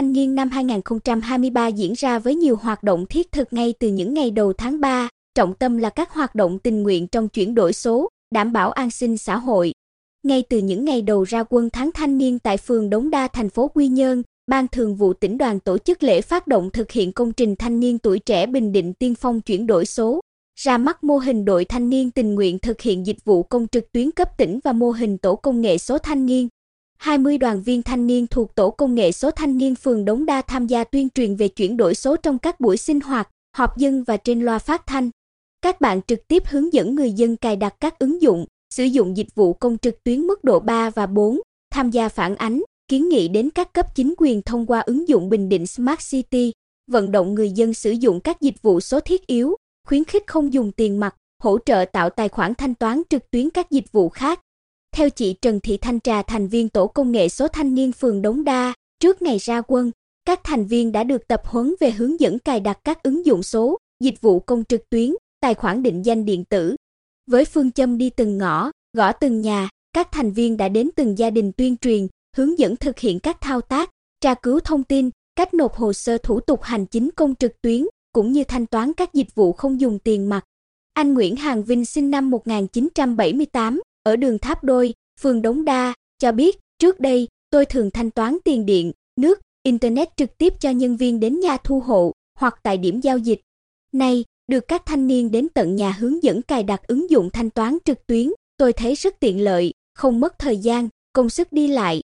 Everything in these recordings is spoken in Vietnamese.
Thanh niên năm 2023 diễn ra với nhiều hoạt động thiết thực ngay từ những ngày đầu tháng 3, trọng tâm là các hoạt động tình nguyện trong chuyển đổi số, đảm bảo an sinh xã hội. Ngay từ những ngày đầu ra quân tháng thanh niên tại phường Đống Đa thành phố Quy Nhơn, Ban Thường vụ tỉnh đoàn tổ chức lễ phát động thực hiện công trình thanh niên tuổi trẻ Bình Định tiên phong chuyển đổi số, ra mắt mô hình đội thanh niên tình nguyện thực hiện dịch vụ công trực tuyến cấp tỉnh và mô hình tổ công nghệ số thanh niên. 20 đoàn viên thanh niên thuộc tổ công nghệ số thanh niên phường Đống Đa tham gia tuyên truyền về chuyển đổi số trong các buổi sinh hoạt, họp dân và trên loa phát thanh. Các bạn trực tiếp hướng dẫn người dân cài đặt các ứng dụng, sử dụng dịch vụ công trực tuyến mức độ 3 và 4, tham gia phản ánh, kiến nghị đến các cấp chính quyền thông qua ứng dụng Bình Định Smart City, vận động người dân sử dụng các dịch vụ số thiết yếu, khuyến khích không dùng tiền mặt, hỗ trợ tạo tài khoản thanh toán trực tuyến các dịch vụ khác. Theo chị Trần Thị Thanh Trà thành viên tổ công nghệ số thanh niên phường Đống Đa, trước ngày ra quân, các thành viên đã được tập huấn về hướng dẫn cài đặt các ứng dụng số, dịch vụ công trực tuyến, tài khoản định danh điện tử. Với phương châm đi từng ngõ, gõ từng nhà, các thành viên đã đến từng gia đình tuyên truyền, hướng dẫn thực hiện các thao tác, tra cứu thông tin, cách nộp hồ sơ thủ tục hành chính công trực tuyến, cũng như thanh toán các dịch vụ không dùng tiền mặt. Anh Nguyễn Hàng Vinh sinh năm 1978, ở đường Tháp Đôi, phường Đống Đa, cho biết, trước đây, tôi thường thanh toán tiền điện, nước, internet trực tiếp cho nhân viên đến nhà thu hộ hoặc tại điểm giao dịch. Nay, được các thanh niên đến tận nhà hướng dẫn cài đặt ứng dụng thanh toán trực tuyến, tôi thấy rất tiện lợi, không mất thời gian, công sức đi lại.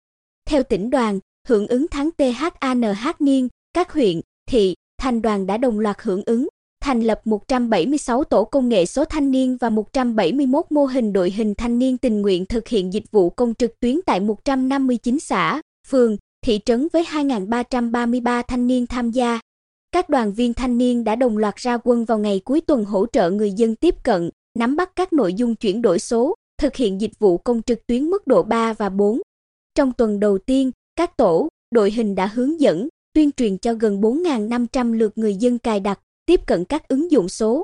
Theo tỉnh đoàn, hưởng ứng tháng THANH niên, các huyện, thị, thành đoàn đã đồng loạt hưởng ứng, thành lập 176 tổ công nghệ số thanh niên và 171 mô hình đội hình thanh niên tình nguyện thực hiện dịch vụ công trực tuyến tại 159 xã, phường, thị trấn với 2.333 thanh niên tham gia. Các đoàn viên thanh niên đã đồng loạt ra quân vào ngày cuối tuần hỗ trợ người dân tiếp cận, nắm bắt các nội dung chuyển đổi số, thực hiện dịch vụ công trực tuyến mức độ 3 và 4. Trong tuần đầu tiên, các tổ, đội hình đã hướng dẫn, tuyên truyền cho gần 4.500 lượt người dân cài đặt, tiếp cận các ứng dụng số.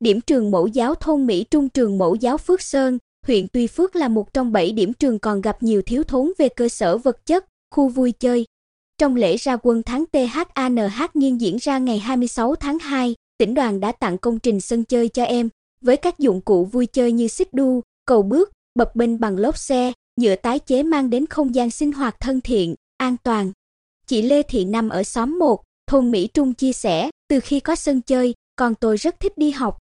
Điểm trường mẫu giáo thôn Mỹ Trung trường mẫu giáo Phước Sơn, huyện Tuy Phước là một trong 7 điểm trường còn gặp nhiều thiếu thốn về cơ sở vật chất, khu vui chơi. Trong lễ ra quân tháng THANH nghiên diễn ra ngày 26 tháng 2, tỉnh đoàn đã tặng công trình sân chơi cho em, với các dụng cụ vui chơi như xích đu, cầu bước, bập bênh bằng lốp xe, nhựa tái chế mang đến không gian sinh hoạt thân thiện, an toàn. Chị Lê Thị Năm ở xóm 1, thôn Mỹ Trung chia sẻ, từ khi có sân chơi, con tôi rất thích đi học.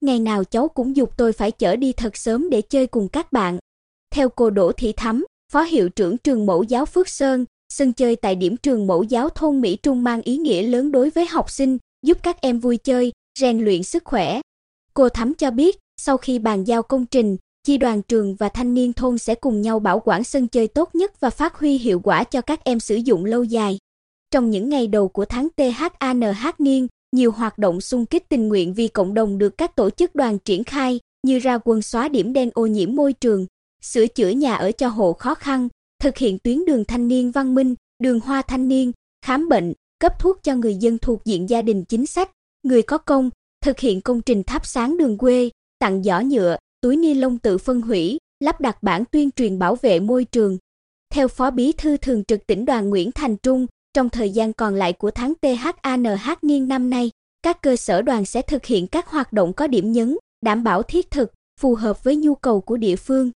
Ngày nào cháu cũng dục tôi phải chở đi thật sớm để chơi cùng các bạn. Theo cô Đỗ Thị Thắm, Phó hiệu trưởng trường mẫu giáo Phước Sơn, sân chơi tại điểm trường mẫu giáo thôn Mỹ Trung mang ý nghĩa lớn đối với học sinh, giúp các em vui chơi, rèn luyện sức khỏe. Cô Thắm cho biết, sau khi bàn giao công trình, chi đoàn trường và thanh niên thôn sẽ cùng nhau bảo quản sân chơi tốt nhất và phát huy hiệu quả cho các em sử dụng lâu dài. Trong những ngày đầu của tháng THANH niên, nhiều hoạt động xung kích tình nguyện vì cộng đồng được các tổ chức đoàn triển khai, như ra quân xóa điểm đen ô nhiễm môi trường, sửa chữa nhà ở cho hộ khó khăn, thực hiện tuyến đường thanh niên văn minh, đường hoa thanh niên, khám bệnh, cấp thuốc cho người dân thuộc diện gia đình chính sách, người có công, thực hiện công trình thắp sáng đường quê, tặng giỏ nhựa, túi ni lông tự phân hủy, lắp đặt bản tuyên truyền bảo vệ môi trường. Theo Phó Bí thư Thường trực tỉnh đoàn Nguyễn Thành Trung, trong thời gian còn lại của tháng THANH niên năm nay, các cơ sở đoàn sẽ thực hiện các hoạt động có điểm nhấn, đảm bảo thiết thực, phù hợp với nhu cầu của địa phương.